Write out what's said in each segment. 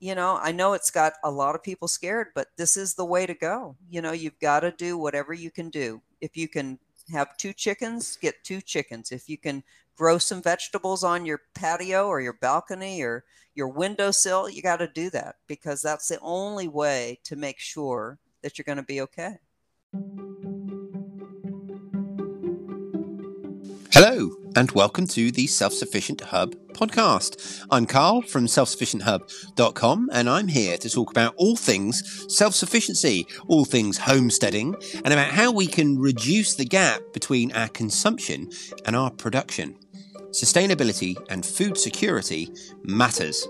you know, I know it's got a lot of people scared, but this is the way to go. You know, you've got to do whatever you can do. If you can have two chickens, get two chickens. If you can grow some vegetables on your patio or your balcony or your windowsill, you got to do that because that's the only way to make sure that you're going to be okay. Hello, and welcome to the Self Sufficient Hub podcast. I'm Carl from selfsufficienthub.com, and I'm here to talk about all things self sufficiency, all things homesteading, and about how we can reduce the gap between our consumption and our production. Sustainability and food security matters.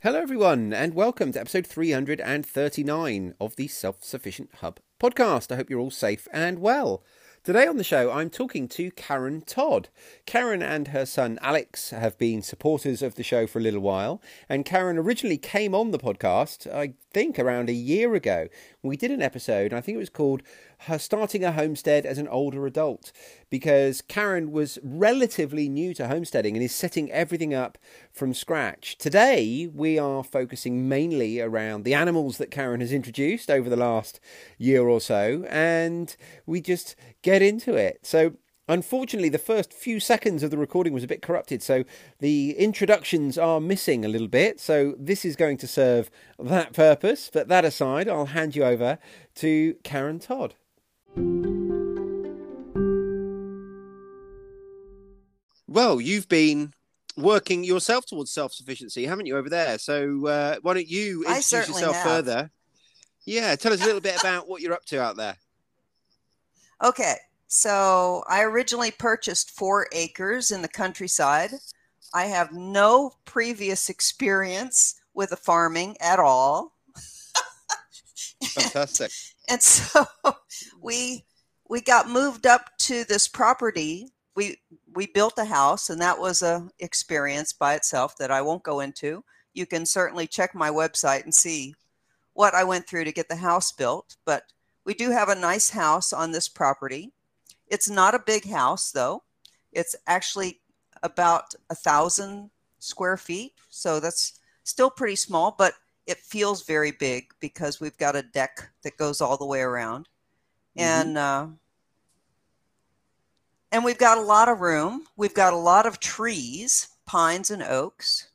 Hello, everyone, and welcome to episode 339 of the Self Sufficient Hub podcast. I hope you're all safe and well. Today on the show, I'm talking to Karen Todd. Karen and her son Alex have been supporters of the show for a little while, and Karen originally came on the podcast, I think, around a year ago. We did an episode, I think it was called Her Starting a Homestead as an Older Adult, because Karen was relatively new to homesteading and is setting everything up from scratch. Today, we are focusing mainly around the animals that Karen has introduced over the last year or so, and we just get into it. So, unfortunately, the first few seconds of the recording was a bit corrupted, so the introductions are missing a little bit. So, this is going to serve that purpose. But that aside, I'll hand you over to Karen Todd. Well, you've been working yourself towards self sufficiency, haven't you, over there? So, uh, why don't you introduce yourself have. further? Yeah, tell us a little bit about what you're up to out there. Okay, so I originally purchased four acres in the countryside. I have no previous experience with a farming at all. Fantastic. and so we we got moved up to this property. We we built a house, and that was a experience by itself that I won't go into. You can certainly check my website and see what I went through to get the house built, but we do have a nice house on this property. It's not a big house, though. It's actually about a thousand square feet. So that's still pretty small, but it feels very big because we've got a deck that goes all the way around. Mm-hmm. And, uh, and we've got a lot of room. We've got a lot of trees, pines and oaks.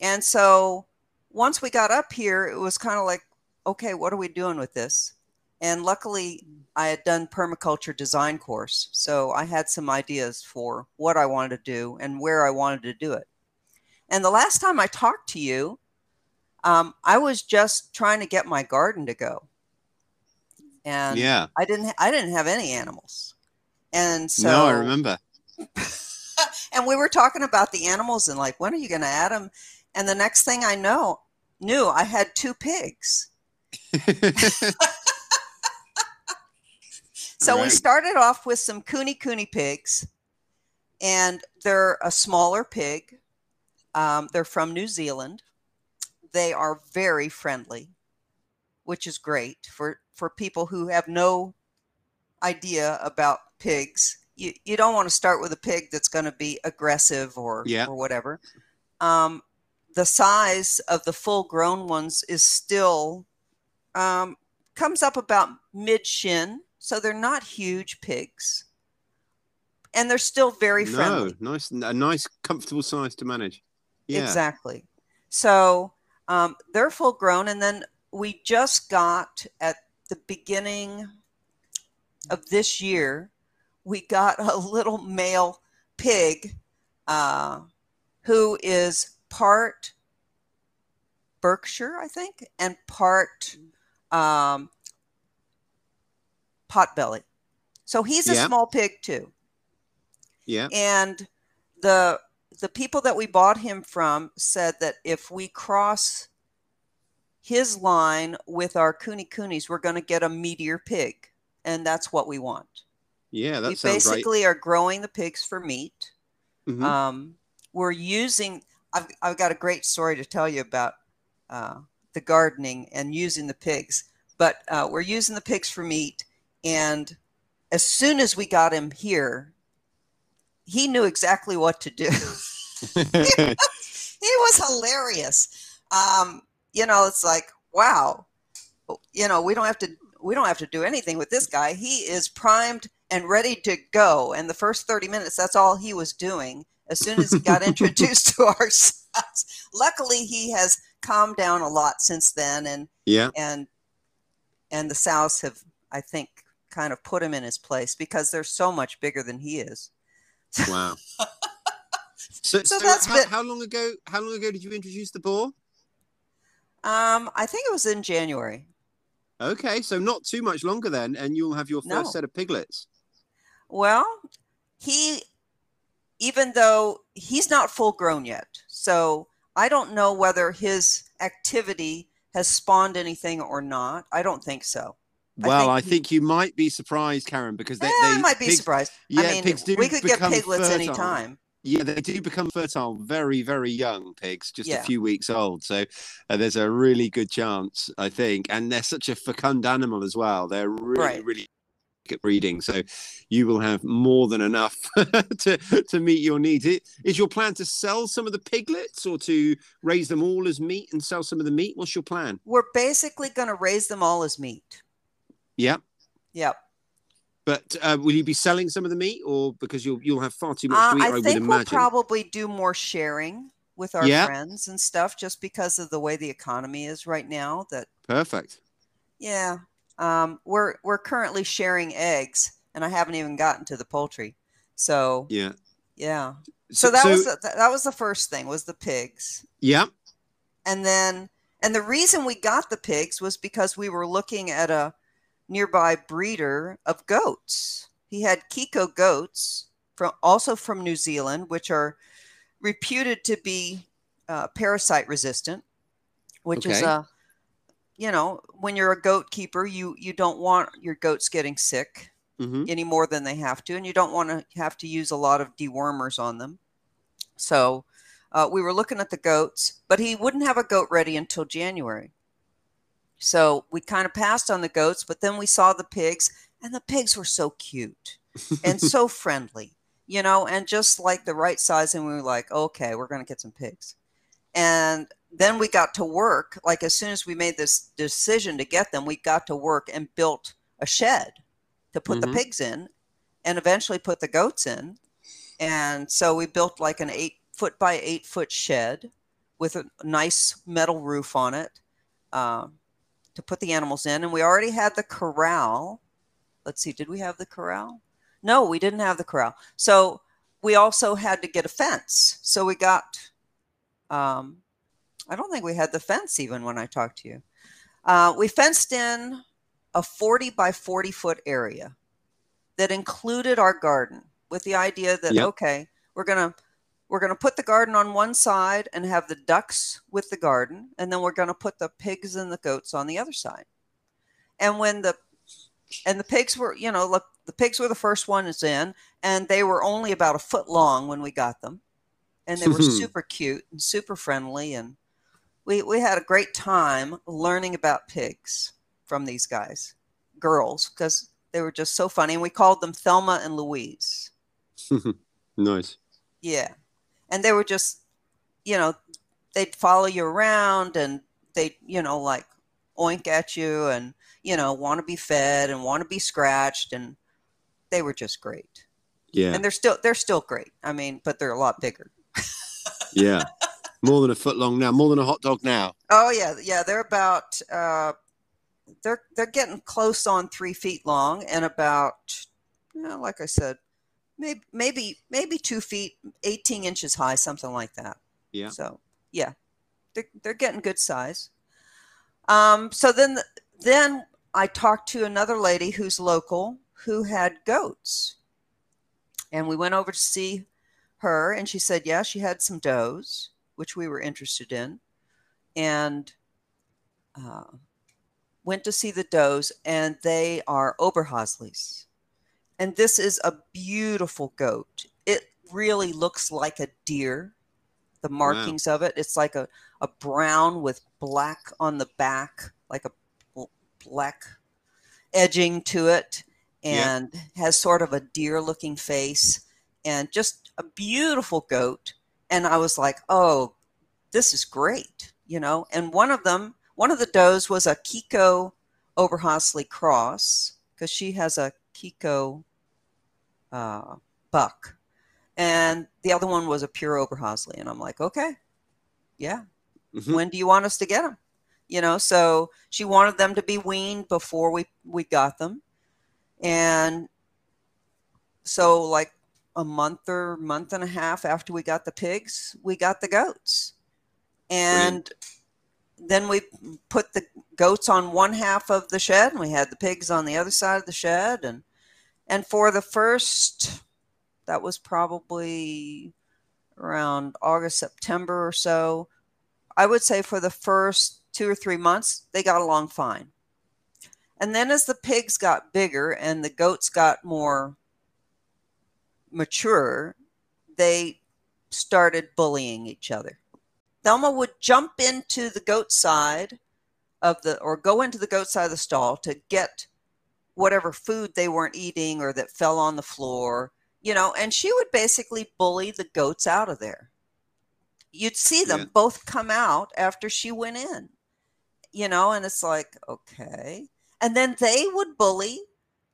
And so once we got up here, it was kind of like, okay, what are we doing with this? And luckily, I had done permaculture design course, so I had some ideas for what I wanted to do and where I wanted to do it. And the last time I talked to you, um, I was just trying to get my garden to go, and yeah, I didn't. I didn't have any animals, and so no, I remember. and we were talking about the animals and like, when are you going to add them? And the next thing I know, knew I had two pigs. So right. we started off with some Kune Kune pigs, and they're a smaller pig. Um, they're from New Zealand. They are very friendly, which is great for, for people who have no idea about pigs. You, you don't want to start with a pig that's going to be aggressive or, yeah. or whatever. Um, the size of the full grown ones is still um, comes up about mid shin so they're not huge pigs. And they're still very friendly. No, nice, a nice, comfortable size to manage. Yeah. Exactly. So um, they're full grown. And then we just got at the beginning of this year, we got a little male pig uh, who is part Berkshire, I think, and part um, potbelly. So he's a yeah. small pig too. Yeah. And the the people that we bought him from said that if we cross his line with our Kune Kunes, we're going to get a meteor pig, and that's what we want. Yeah, that we sounds basically right. are growing the pigs for meat. Mm-hmm. Um, we're using. I've I've got a great story to tell you about uh, the gardening and using the pigs, but uh, we're using the pigs for meat, and as soon as we got him here, he knew exactly what to do. he was hilarious. Um, you know, it's like, wow, you know, we don't have to we don't have to do anything with this guy. He is primed and ready to go. And the first 30 minutes, that's all he was doing. As soon as he got introduced to our sows. Luckily he has calmed down a lot since then and yeah and and the sows have I think kind of put him in his place because they're so much bigger than he is. Wow. so, so, so that's how, been, how long ago how long ago did you introduce the boar? Um, I think it was in January. Okay, so not too much longer then, and you'll have your first no. set of piglets. Well, he, even though he's not full grown yet, so I don't know whether his activity has spawned anything or not. I don't think so. Well, I think, I think you might be surprised, Karen, because they, yeah, they might be pigs, surprised. Yeah, I mean, pigs do we could get piglets fertile. anytime. Yeah, they do become fertile very, very young pigs, just Yeah. a few weeks old. So uh, there's a really good chance, I think. And they're such a fecund animal as well. They're really, Right. really good at breeding. So you will have more than enough to, to meet your needs. Is your plan to sell some of the piglets or to raise them all as meat and sell some of the meat? What's your plan? We're basically going to raise them all as meat. Yeah. Yep. But uh, will you be selling some of the meat or because you'll, you'll have far too much Uh, to eat, I, I think we'll probably do more sharing with our Yeah. friends and stuff just because of the way the economy is right now that Perfect. yeah um, we're we're currently sharing eggs and i haven't even gotten to the poultry so Yeah. yeah so that was the, that was the first thing was the pigs yeah. and then and the reason we got the pigs was because we were looking at a nearby breeder of goats he had kiko goats from also from new zealand which are reputed to be uh, parasite resistant which is a you know when you're a goat keeper you you don't want your goats getting sick hmm any more than they have to, and you don't want to have to use a lot of dewormers on them. So uh, we were looking at the goats, but he wouldn't have a goat ready until January. So we kind of passed on the goats, but then we saw the pigs, and the pigs were so cute and so friendly, you know, and just like the right size. And we were like, okay, we're going to get some pigs. And then we got to work. Like as soon as we made this decision to get them, we got to work and built a shed to put Mhm. the pigs in and eventually put the goats in. And so we built like an eight foot by eight foot shed with a nice metal roof on it um, to put the animals in. And we already had the corral. Let's see, did we have the corral? No, we didn't have the corral. So we also had to get a fence. So we got, um, I don't think we had the fence even when I talked to you. Uh, we fenced in a 40 by 40 foot area that included our garden with the idea that Yep. okay we're going to we're going to put the garden on one side and have the ducks with the garden and then we're going to put the pigs and the goats on the other side. And when the and the pigs were you know look the pigs were the first ones in and they were only about a foot long when we got them. And they were super cute and super friendly and we we had a great time learning about pigs from these guys girls because they were just so funny and we called them thelma and louise. Nice. yeah and they were just you know they'd follow you around and they you know like oink at you and you know want to be fed and want to be scratched and they were just great Yeah. and they're still they're still great i mean but they're a lot bigger yeah. More than a foot long now. More than a hot dog now. Oh yeah, yeah. They're about uh, they're they're getting close on three feet long and about you know, like I said, maybe maybe maybe two feet, eighteen inches high, something like that. Yeah. So yeah, they're they're getting good size. Um, so then then I talked to another lady who's local who had goats, and we went over to see her, and she said, yeah, she had some does, which we were interested in, and uh, went to see the does, and they are Oberhaslis. And this is a beautiful goat. It really looks like a deer, the markings of it. It's like a, a brown with black on the back, like a black edging to it, Yeah. and has sort of a deer looking face. and just a beautiful goat. And I was like, oh, this is great, you know. And one of them, one of the does was a Kiko Oberhasli cross because she has a Kiko uh, buck, and the other one was a pure Oberhasli. And I'm like, okay, yeah. Mm-hmm. When do you want us to get them? You know, so she wanted them to be weaned before we we got them, and so like a month or month and a half after we got the pigs, we got the goats. And Brilliant. then we put the goats on one half of the shed and we had the pigs on the other side of the shed and and for the first that was probably around August, September or so. I would say for the first two or three months, they got along fine. And then as the pigs got bigger and the goats got more mature, they started bullying each other. Thelma would jump into the goat side of the, or go into the goat side of the stall to get whatever food they weren't eating or that fell on the floor, you know, and she would basically bully the goats out of there. You'd see them yeah. both come out after she went in, you know, and it's like, okay. And then they would bully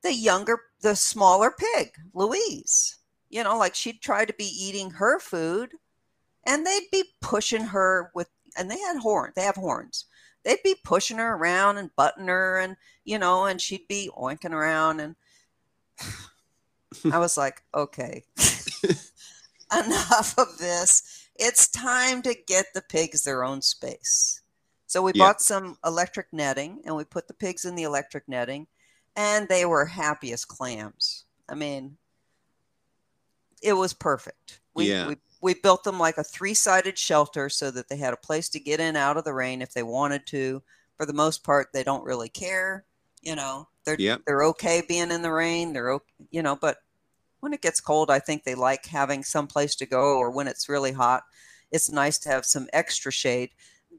the younger, the smaller pig, Louise you know, like she'd try to be eating her food and they'd be pushing her with, and they had horns, they have horns. They'd be pushing her around and butting her and, you know, and she'd be oinking around. And I was like, okay, enough of this. It's time to get the pigs their own space. So we bought some electric netting and we put the pigs in the electric netting and they were happy as clams. I mean, it was perfect. We, yeah. we we built them like a three-sided shelter so that they had a place to get in out of the rain if they wanted to. For the most part, they don't really care. You know, they're yep. they're okay being in the rain. They're okay, you know, but when it gets cold, I think they like having some place to go. Or when it's really hot, it's nice to have some extra shade.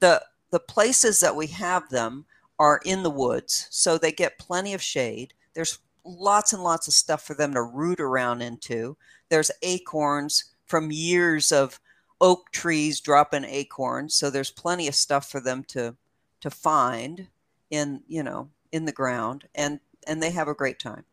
the The places that we have them are in the woods, so they get plenty of shade. There's lots and lots of stuff for them to root around into. There's acorns from years of oak trees dropping acorns, so there's plenty of stuff for them to to find in you know in the ground, and and they have a great time.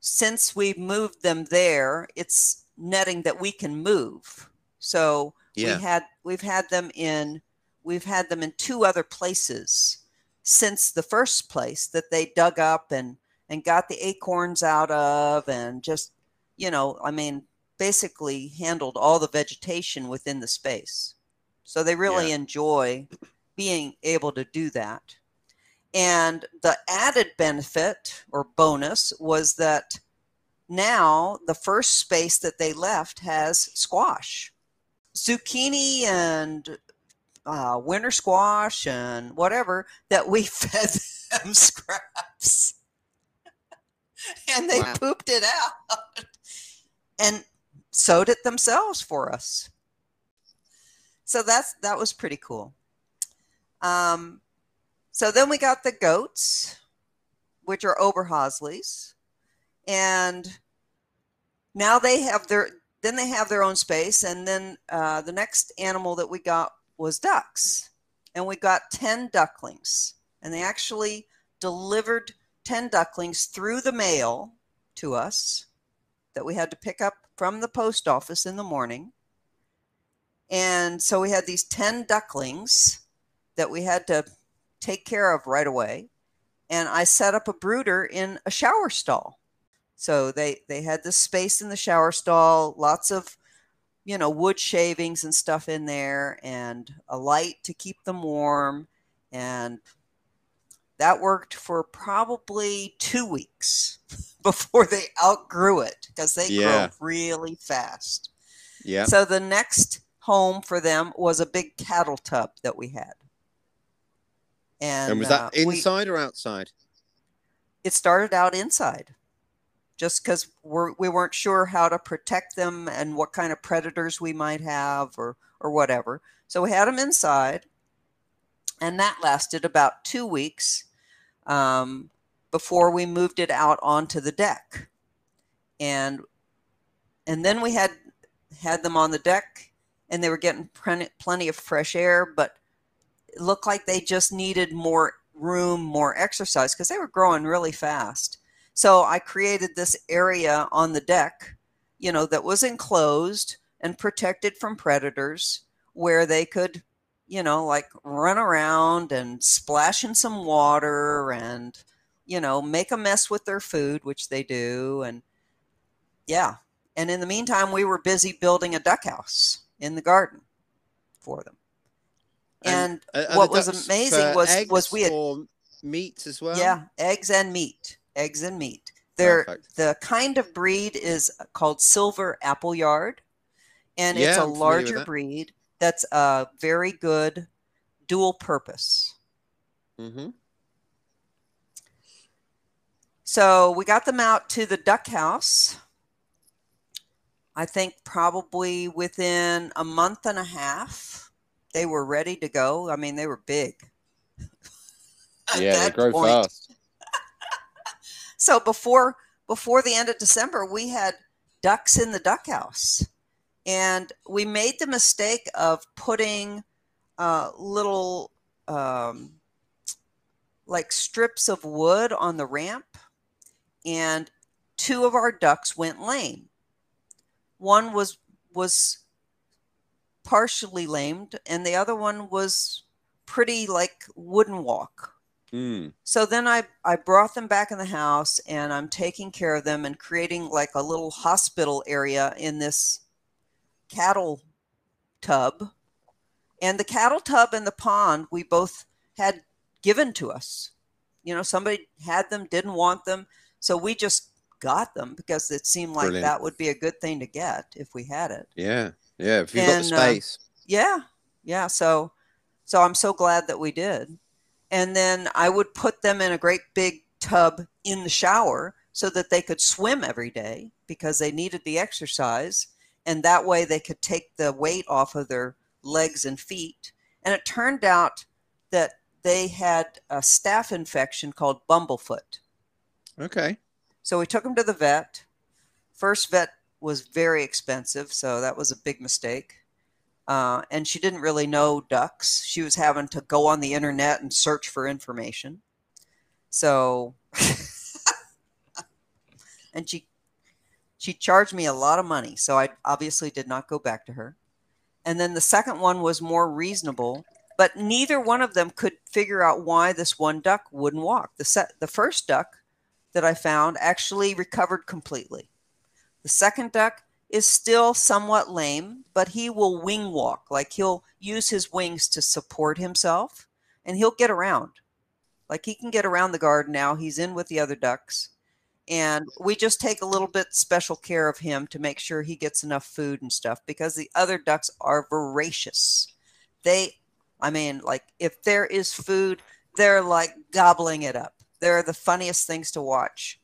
Since we've moved them there, it's netting that we can move. So yeah. we had we've had them in we've had them in two other places since the first place that they dug up and and got the acorns out of and just you know i mean basically handled all the vegetation within the space. So they really yeah. enjoy being able to do that. And the added benefit or bonus was that now the first space that they left has squash. Zucchini and uh, winter squash and whatever that we fed them scraps. And they wow. pooped it out. And sowed it themselves for us. So that's that was pretty cool. Um, so then we got the goats, which are Oberhaslis, and now they have their then they have their own space. And then uh, the next animal that we got was ducks, and we got ten ducklings, and they actually delivered 10 ducklings through the mail to us that we had to pick up from the post office in the morning. And so we had these 10 ducklings that we had to take care of right away. And I set up a brooder in a shower stall. So they, they had this space in the shower stall, lots of, you know, wood shavings and stuff in there, and a light to keep them warm, and that worked for probably two weeks before they outgrew it because they yeah. grow really fast. Yeah. So the next home for them was a big cattle tub that we had. And, and was that uh, inside we, or outside? It started out inside just because we're, we weren't sure how to protect them and what kind of predators we might have or, or whatever. So we had them inside, and that lasted about two weeks um, before we moved it out onto the deck. And and then we had had them on the deck and they were getting plenty of fresh air, but it looked like they just needed more room, more exercise because they were growing really fast. So I created this area on the deck, you know, that was enclosed and protected from predators where they could, you know, like run around and splash in some water and, you know, make a mess with their food, which they do. And yeah. And in the meantime, we were busy building a duck house in the garden for them. And, and what was amazing was was we had meats as well. Yeah, eggs and meat, eggs and meat. They're Perfect. the kind of breed is called silver Appleyard, and yeah, it's a larger breed that's a very good dual purpose. Mm-hmm. So we got them out to the duck house. I think probably within a month and a half, they were ready to go. I mean, they were big. yeah, they grow point. fast. so before before the end of December, we had ducks in the duck house, and we made the mistake of putting uh, little um, like strips of wood on the ramp, and two of our ducks went lame one was was partially lamed and the other one was pretty like wooden walk mm. so then I, I brought them back in the house and i'm taking care of them and creating like a little hospital area in this cattle tub and the cattle tub and the pond we both had given to us you know somebody had them didn't want them so we just got them because it seemed like Brilliant. that would be a good thing to get if we had it. Yeah, yeah. If you got the space. Uh, yeah, yeah. So, so I'm so glad that we did. And then I would put them in a great big tub in the shower so that they could swim every day because they needed the exercise, and that way they could take the weight off of their legs and feet. And it turned out that they had a staph infection called bumblefoot. Okay. So we took them to the vet. First vet was very expensive, so that was a big mistake. Uh, and she didn't really know ducks. She was having to go on the internet and search for information. So, and she she charged me a lot of money, so I obviously did not go back to her. And then the second one was more reasonable, but neither one of them could figure out why this one duck wouldn't walk. The set, the first duck that I found actually recovered completely. The second duck is still somewhat lame, but he will wing walk, like he'll use his wings to support himself and he'll get around. Like he can get around the garden now. He's in with the other ducks. And we just take a little bit special care of him to make sure he gets enough food and stuff because the other ducks are voracious. They, I mean, like if there is food, they're like gobbling it up they're the funniest things to watch.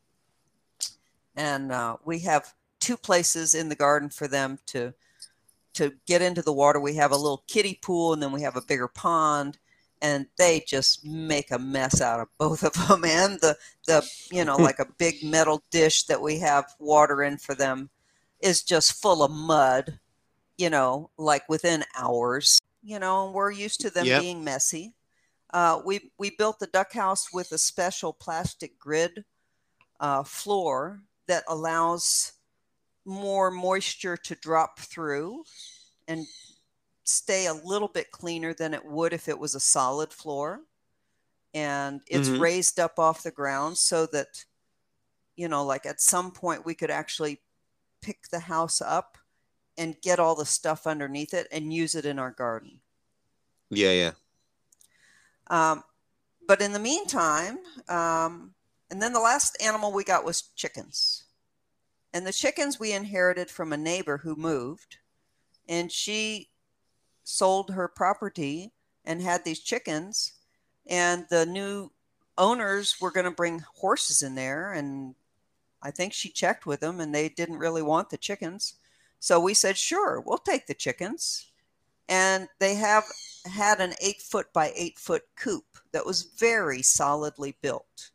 And uh, we have two places in the garden for them to to get into the water. We have a little kiddie pool, and then we have a bigger pond. And they just make a mess out of both of them, and the the you know like a big metal dish that we have water in for them is just full of mud. You know, like within hours. You know, and we're used to them yep. being messy. Uh, we, we built the duck house with a special plastic grid uh, floor that allows more moisture to drop through and stay a little bit cleaner than it would if it was a solid floor. And it's mm-hmm. raised up off the ground so that, you know, like at some point we could actually pick the house up and get all the stuff underneath it and use it in our garden. Yeah, yeah. Um, but in the meantime, um, and then the last animal we got was chickens. And the chickens we inherited from a neighbor who moved, and she sold her property and had these chickens. And the new owners were going to bring horses in there. And I think she checked with them, and they didn't really want the chickens. So we said, sure, we'll take the chickens. And they have had an eight foot by eight foot coop that was very solidly built.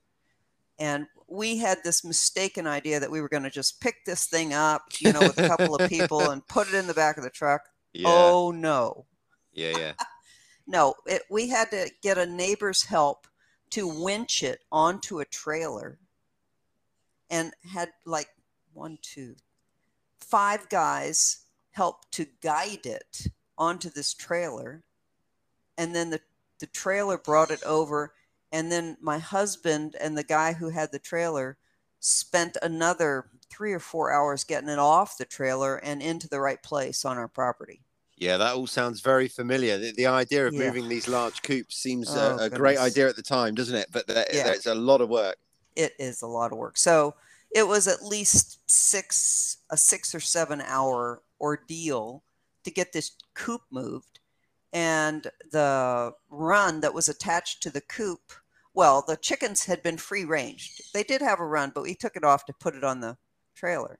and we had this mistaken idea that we were going to just pick this thing up, you know, with a couple of people and put it in the back of the truck. Yeah. Oh no, Yeah, yeah. no! It, we had to get a neighbor's help to winch it onto a trailer, and had like one, two, five guys help to guide it onto this trailer, and then the the trailer brought it over, and then my husband and the guy who had the trailer spent another three or four hours getting it off the trailer and into the right place on our property. Yeah, that all sounds very familiar. The, the idea of Yeah. moving these large coops seems Oh, a, a great idea at the time, doesn't it? But there, Yeah. there's a lot of work. it is a lot of work. So it was at least six a six or seven hour ordeal to get this coop moved, and the run that was attached to the coop. Well, the chickens had been free ranged. They did have a run, but we took it off to put it on the trailer.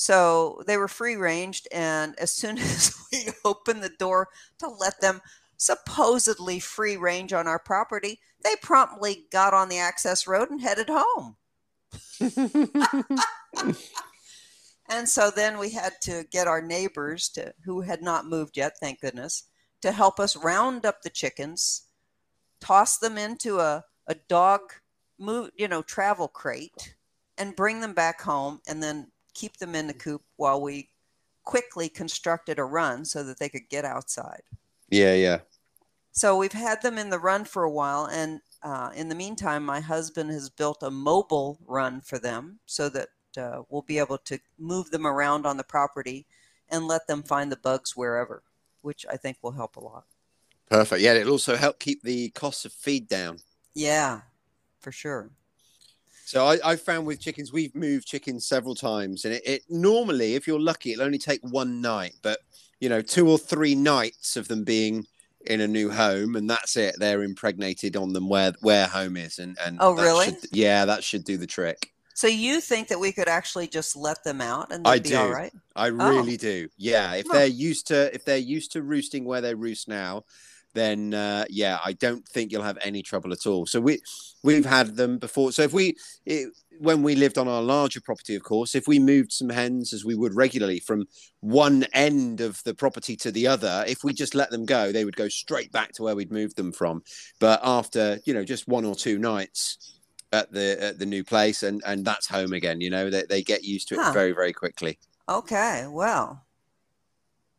So they were free ranged, and as soon as we opened the door to let them supposedly free range on our property, they promptly got on the access road and headed home. And so then we had to get our neighbors to who had not moved yet, thank goodness, to help us round up the chickens, toss them into a, a dog move, you know, travel crate and bring them back home and then keep them in the coop while we quickly constructed a run so that they could get outside. yeah, yeah. So we've had them in the run for a while, and uh, in the meantime, my husband has built a mobile run for them so that uh, we'll be able to move them around on the property and let them find the bugs wherever, which I think will help a lot. Perfect. Yeah, it'll also help keep the cost of feed down. Yeah, for sure. So I, I found with chickens, we've moved chickens several times, and it, it normally, if you're lucky, it'll only take one night, but you know, two or three nights of them being in a new home, and that's it. They're impregnated on them where where home is, and and Oh, really? should- yeah, that should do the trick. So you think that we could actually just let them out and they'd I be do. all right? I oh. really do. Yeah, if they're used to if they're used to roosting where they roost now, then uh, yeah, I don't think you'll have any trouble at all. So we we've had them before. So if we it, when we lived on our larger property, of course, if we moved some hens as we would regularly from one end of the property to the other, if we just let them go, they would go straight back to where we'd moved them from. But after you know just one or two nights at the at the new place, and and that's home again. You know they they get used to it Huh. very very quickly. Okay, well,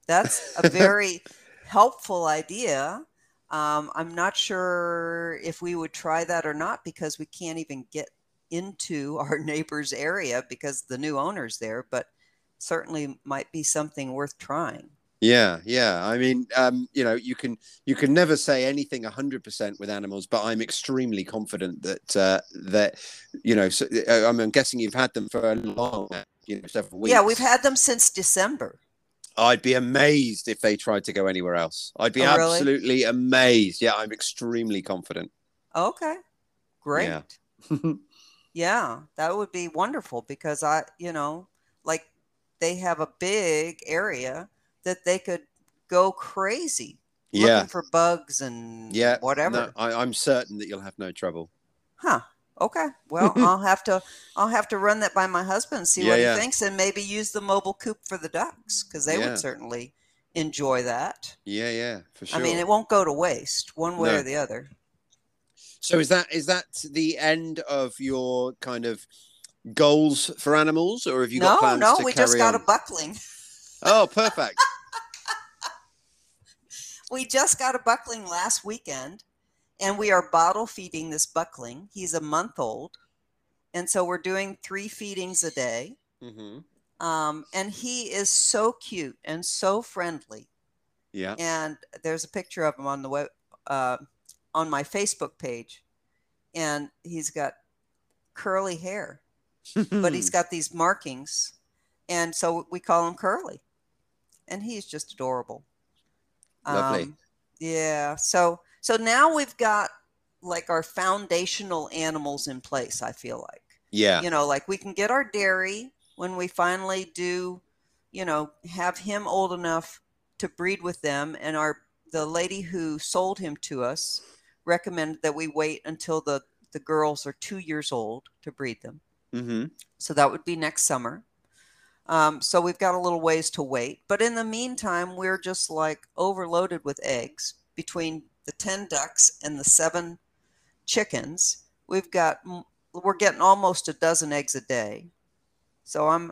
that's a very helpful idea. Um, I'm not sure if we would try that or not because we can't even get into our neighbor's area because the new owner's there, but certainly might be something worth trying. Yeah, yeah. I mean, um, you know, you can you can never say anything hundred percent with animals, but I'm extremely confident that uh, that you know. So, uh, I'm guessing you've had them for a long, you know, several weeks. Yeah, we've had them since December. I'd be amazed if they tried to go anywhere else. I'd be Oh, really? absolutely amazed. Yeah, I'm extremely confident. Okay, great. Yeah. Yeah, that would be wonderful because I, you know, like they have a big area that they could go crazy yeah, looking for bugs and yeah. whatever. No, I, I'm certain that you'll have no trouble. Huh. Okay. Well, I'll have to I'll have to run that by my husband see Yeah, what yeah. he thinks and maybe use the mobile coop for the ducks because they Yeah. would certainly enjoy that. Yeah, yeah, for sure. I mean, it won't go to waste one way No. or the other. So is that is that the end of your kind of goals for animals, or have you got no, plans no, to we just got on? a buckling. Oh, perfect. We just got a buckling last weekend, and we are bottle feeding this buckling. He's a month old, and so we're doing three feedings a day. hmm Um, and he is so cute and so friendly. Yeah. And there's a picture of him on the web, uh, on my Facebook page, and he's got curly hair, but he's got these markings, and so we call him Curly, and he's just adorable. Lovely. Um, yeah. So so now we've got like our foundational animals in place. I feel like yeah. you know, like we can get our dairy when we finally do, you know, have him old enough to breed with them. And our the lady who sold him to us recommended that we wait until the the girls are two years old to breed them. Mm-hmm. So that would be next summer. Um, so we've got a little ways to wait. But in the meantime, we're just like overloaded with eggs between the 10 ducks and the seven chickens. We've got, we're getting almost a dozen eggs a day. So I'm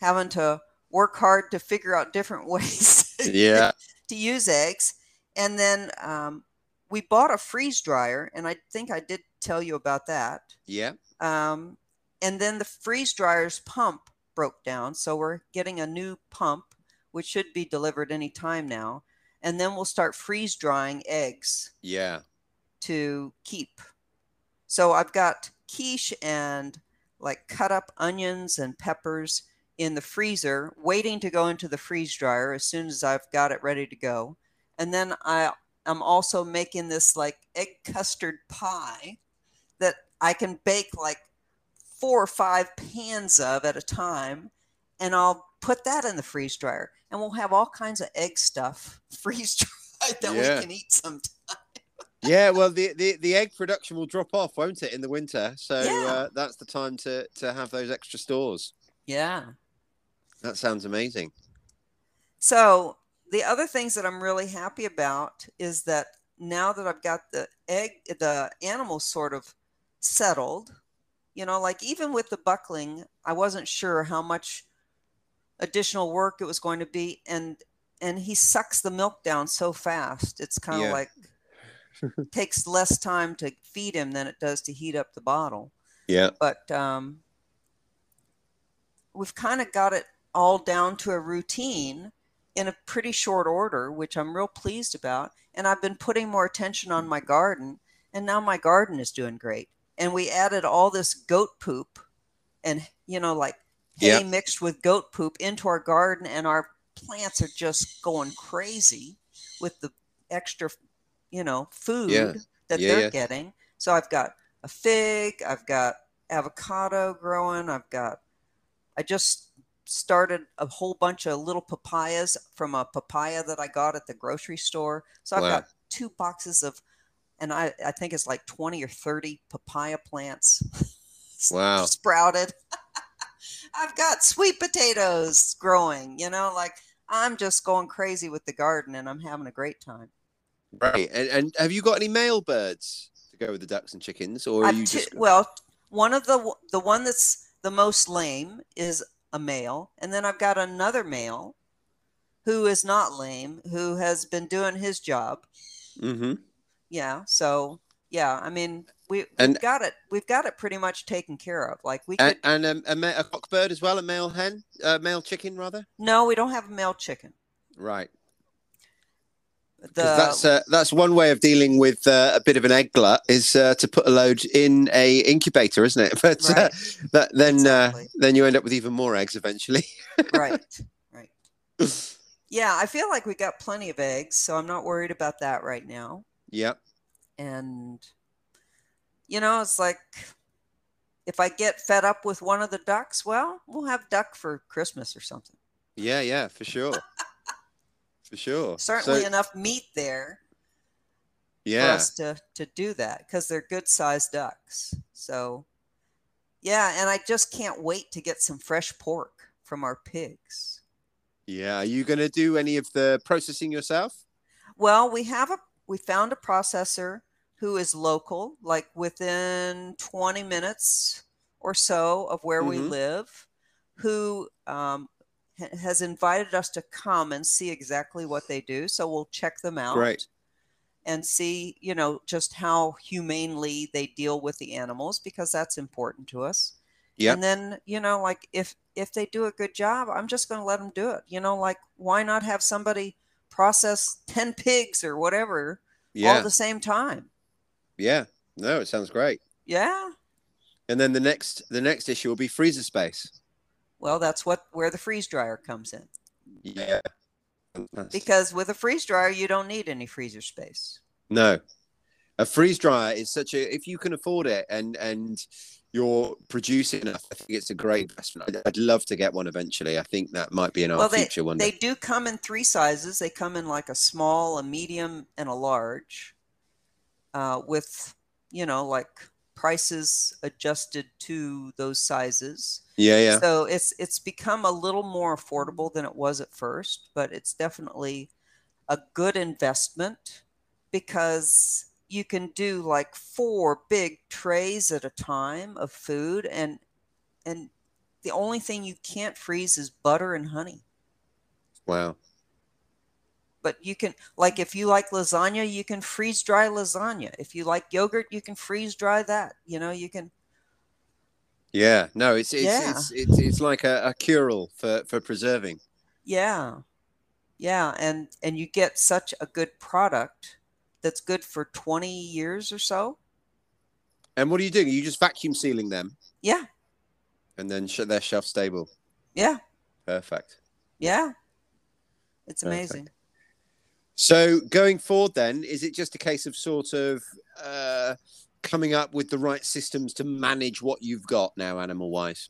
having to work hard to figure out different ways Yeah. to use eggs. And then um, we bought a freeze dryer, and I think I did tell you about that. Yeah. Um, and then the freeze dryer's pump broke down, so we're getting a new pump, which should be delivered any time now. And then we'll start freeze drying eggs Yeah. to keep. So I've got quiche and like cut up onions and peppers in the freezer, waiting to go into the freeze dryer as soon as I've got it ready to go. And then I am also making this like egg custard pie that I can bake like four or five pans of at a time. And I'll put that in the freeze dryer. And we'll have all kinds of egg stuff freeze dried that Yeah. we can eat sometime. Yeah, well, the, the, the egg production will drop off, won't it, in the winter? So Yeah. uh, that's the time to, to have those extra stores. Yeah. That sounds amazing. So the other things that I'm really happy about is that now that I've got the egg, the animals sort of settled, you know, like even with the buckling, I wasn't sure how much additional work it was going to be, and and he sucks the milk down so fast. It's kind of Yeah. like takes less time to feed him than it does to heat up the bottle Yeah. but um, we've kind of got it all down to a routine in a pretty short order, which I'm real pleased about. And I've been putting more attention on my garden, and now my garden is doing great. And we added all this goat poop and, you know, like hay Yeah. mixed with goat poop into our garden, and our plants are just going crazy with the extra, you know, food Yeah. that Yeah, they're yeah. getting. So I've got a fig, I've got avocado growing, I've got, I just started a whole bunch of little papayas from a papaya that I got at the grocery store. So I've Wow. got two boxes of, and I, I think it's like 20 or 30 papaya plants Wow. sprouted. I've got sweet potatoes growing, you know, like I'm just going crazy with the garden and I'm having a great time. Right. And, and have you got any male birds to go with the ducks and chickens, or are I've you t- just well, one of the the one that's the most lame is a male, and then I've got another male who is not lame, who has been doing his job. hmm Yeah, so yeah, I mean we we've And- got it we've got it pretty much taken care of. Like we could And, and a, a cock bird as well, a male hen, uh, male chicken rather. no, we don't have a male chicken. Right. The that's uh, that's one way of dealing with uh, a bit of an egg glut is uh, to put a load in a incubator, isn't it? But uh, Right. that, then Exactly. uh, then you end up with even more eggs eventually. right, right. Yeah, I feel like we got plenty of eggs, so I'm not worried about that right now. yep. and you know it's like if i get fed up with one of the ducks well we'll have duck for christmas or something Yeah, yeah, for sure. for sure. certainly So, enough meat there for yeah. us to to do that because they're good sized ducks so yeah and i just can't wait to get some fresh pork from our pigs Yeah. Are you going to do any of the processing yourself? well we have a we found a processor who is local like within 20 minutes or so of where we Mhm. live who um, ha- has invited us to come and see exactly what they do so we'll check them out Great. and see you know just how humanely they deal with the animals because that's important to us and then you know like if if they do a good job i'm just going to let them do it you know like why not have somebody process 10 pigs or whatever all Yeah. at the same time Yeah. No, it sounds great. yeah And then the next the next issue will be freezer space. well that's what where the freeze dryer comes in Yeah. Because with a freeze dryer you don't need any freezer space No, a freeze dryer is such a if you can afford it and and you're producing enough. I think it's a great investment. I'd, I'd love to get one eventually. I think that might be in our Well, they- future one they do come in three sizes they come in like a small a medium and a large uh, with you know like prices adjusted to those sizes. Yeah, yeah. So it's it's become a little more affordable than it was at first, but it's definitely a good investment because you can do like four big trays at a time of food and and the only thing you can't freeze is butter and honey. Wow. But you can like if you like lasagna, you can freeze dry lasagna. If you like yogurt, you can freeze dry that. You know, you can Yeah, no, it's it's Yeah. it's, it's it's like a, a cure-all for for preserving. Yeah. Yeah, and and you get such a good product that's good for 20 years or so. And what are you doing? Are you just vacuum sealing them Yeah. and then they're shelf stable? Yeah. Perfect. Yeah. It's Perfect. So going forward, then, is it just a case of sort of uh, coming up with the right systems to manage what you've got now, animal-wise?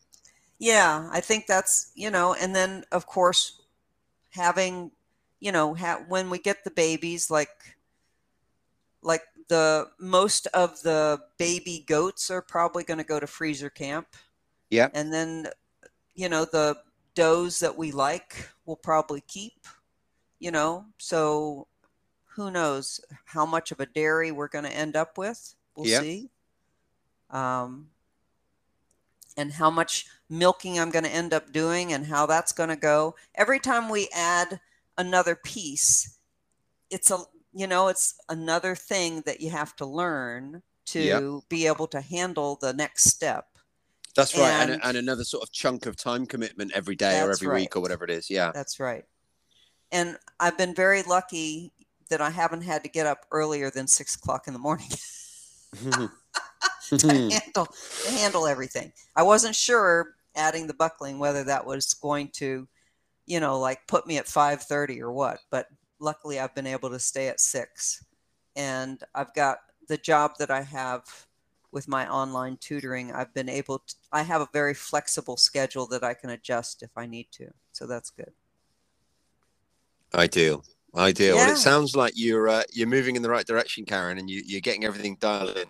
Yeah, I think that's, you know, and then of course having, you know, ha- when we get the babies like like the most of the baby goats are probably going to go to freezer camp. Yeah. And then you know, the does that we like we'll probably keep, you know. So who knows how much of a dairy we're going to end up with. We'll see. Um and how much milking I'm going to end up doing and how that's going to go. Every time we add another piece, it's a you know, it's another thing that you have to learn to Yep. be able to handle the next step. That's right, and, And- and another sort of chunk of time commitment every day or every week or whatever it is. Yeah. That's right. And I've been very lucky that I haven't had to get up earlier than six o'clock in the morning to mm-hmm. Mm-hmm. handle to handle everything. I wasn't sure adding the buckling whether that was going to, you know, like put me at five thirty or what. But luckily, I've been able to stay at six, and I've got the job that I have with my online tutoring. I've been able to. I have a very flexible schedule that I can adjust if I need to. So that's good. Ideal. Ideal. Well, Yeah. it sounds like you're uh, you're moving in the right direction, Karen, and you, you're getting everything dialed in.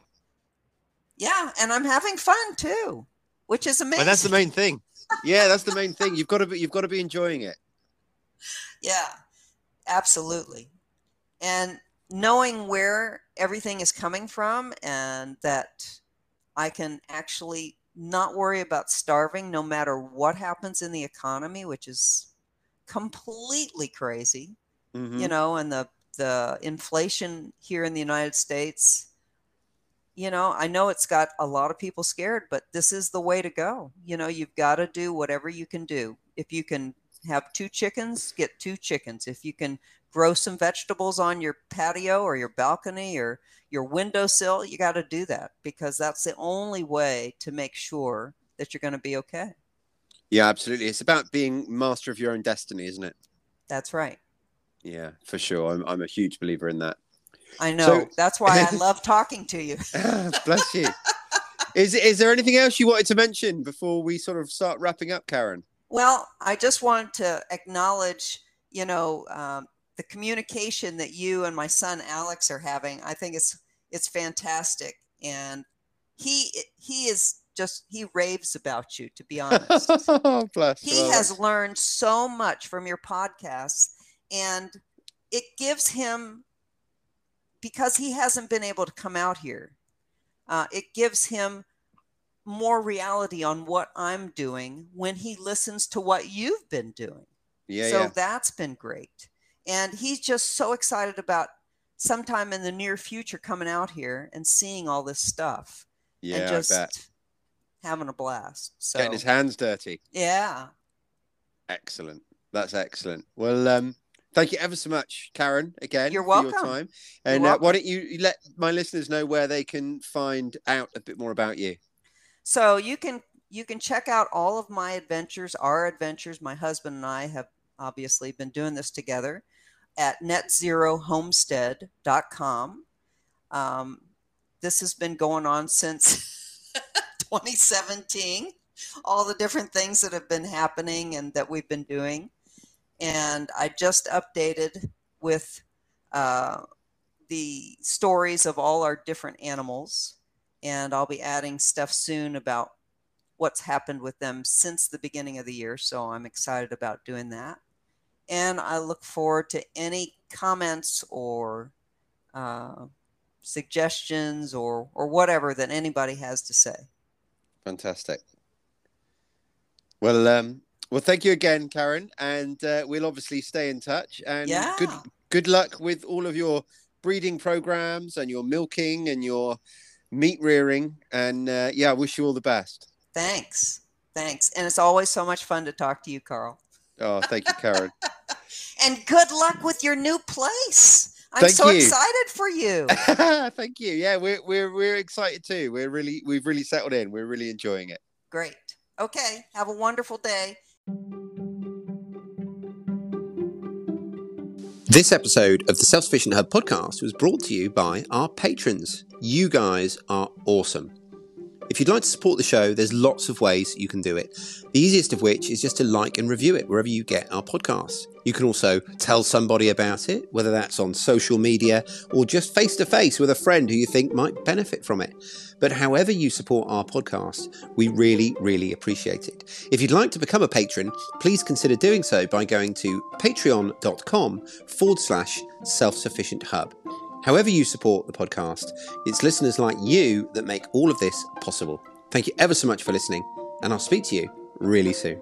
Yeah, and I'm having fun too, which is amazing. And that's the main thing. Yeah, that's the main thing. You've got to be you've got to be enjoying it. Yeah, absolutely. And knowing where everything is coming from and that I can actually not worry about starving no matter what happens in the economy, which is completely crazy, Mhm. you know, and the the inflation here in the United States, you know, I know it's got a lot of people scared, but this is the way to go. You know, you've got to do whatever you can do. If you can have two chickens, get two chickens. If you can grow some vegetables on your patio or your balcony or your windowsill, you got to do that because that's the only way to make sure that you're going to be okay. Yeah, absolutely. It's about being master of your own destiny, isn't it? That's right. Yeah, for sure. I'm I'm a huge believer in that. I know. So- that's why I love talking to you. Bless you. Is is there anything else you wanted to mention before we sort of start wrapping up, Karen? Well, I just want to acknowledge, you know, um, the communication that you and my son Alex are having. I think it's it's fantastic, and he he is just he raves about you. To be honest, Bless. he Well, has learned so much from your podcasts, and it gives him because he hasn't been able to come out here. Uh, it gives him more reality on what I'm doing when he listens to what you've been doing. Yeah, so yeah. that's been great. And he's just so excited about sometime in the near future coming out here and seeing all this stuff Yeah, and I just bet. Having a blast. So Getting his hands dirty. yeah. Excellent. That's excellent. Well, um, thank you ever so much, Karen, again You're for your welcome. time. And uh, why don't you you let my listeners know where they can find out a bit more about you? So you can you can check out all of my adventures, our adventures. My husband and I have obviously been doing this together at netzerohomestead.com. Um, this has been going on since 2017. All the different things that have been happening and that we've been doing, and I just updated with uh, the stories of all our different animals and I'll be adding stuff soon about what's happened with them since the beginning of the year. So I'm excited about doing that. And I look forward to any comments or uh, suggestions or, or whatever that anybody has to say. Fantastic. Well, um, well, thank you again, Karen, and uh, we'll obviously stay in touch. And yeah. good good luck with all of your breeding programs and your milking and your meat rearing. And uh, yeah, I wish you all the best. Thanks, thanks, and it's always so much fun to talk to you, Carl. Oh, thank you, Karen. and good luck with your new place. I'm Thank so you. excited for you. thank you. Yeah, we're we're we're excited too. We're really we've really settled in. We're really enjoying it. Great. Okay. Have a wonderful day. This episode of the Self Sufficient Hub podcast was brought to you by our patrons. You guys are awesome. If you'd like to support the show, there's lots of ways you can do it. The easiest of which is just to like and review it wherever you get our podcasts. You can also tell somebody about it, whether that's on social media or just face to face with a friend who you think might benefit from it. But however you support our podcast, we really, really appreciate it. If you'd like to become a patron, please consider doing so by going to patreon.com forward slash self sufficient hub. However, you support the podcast, it's listeners like you that make all of this possible. Thank you ever so much for listening, and I'll speak to you really soon.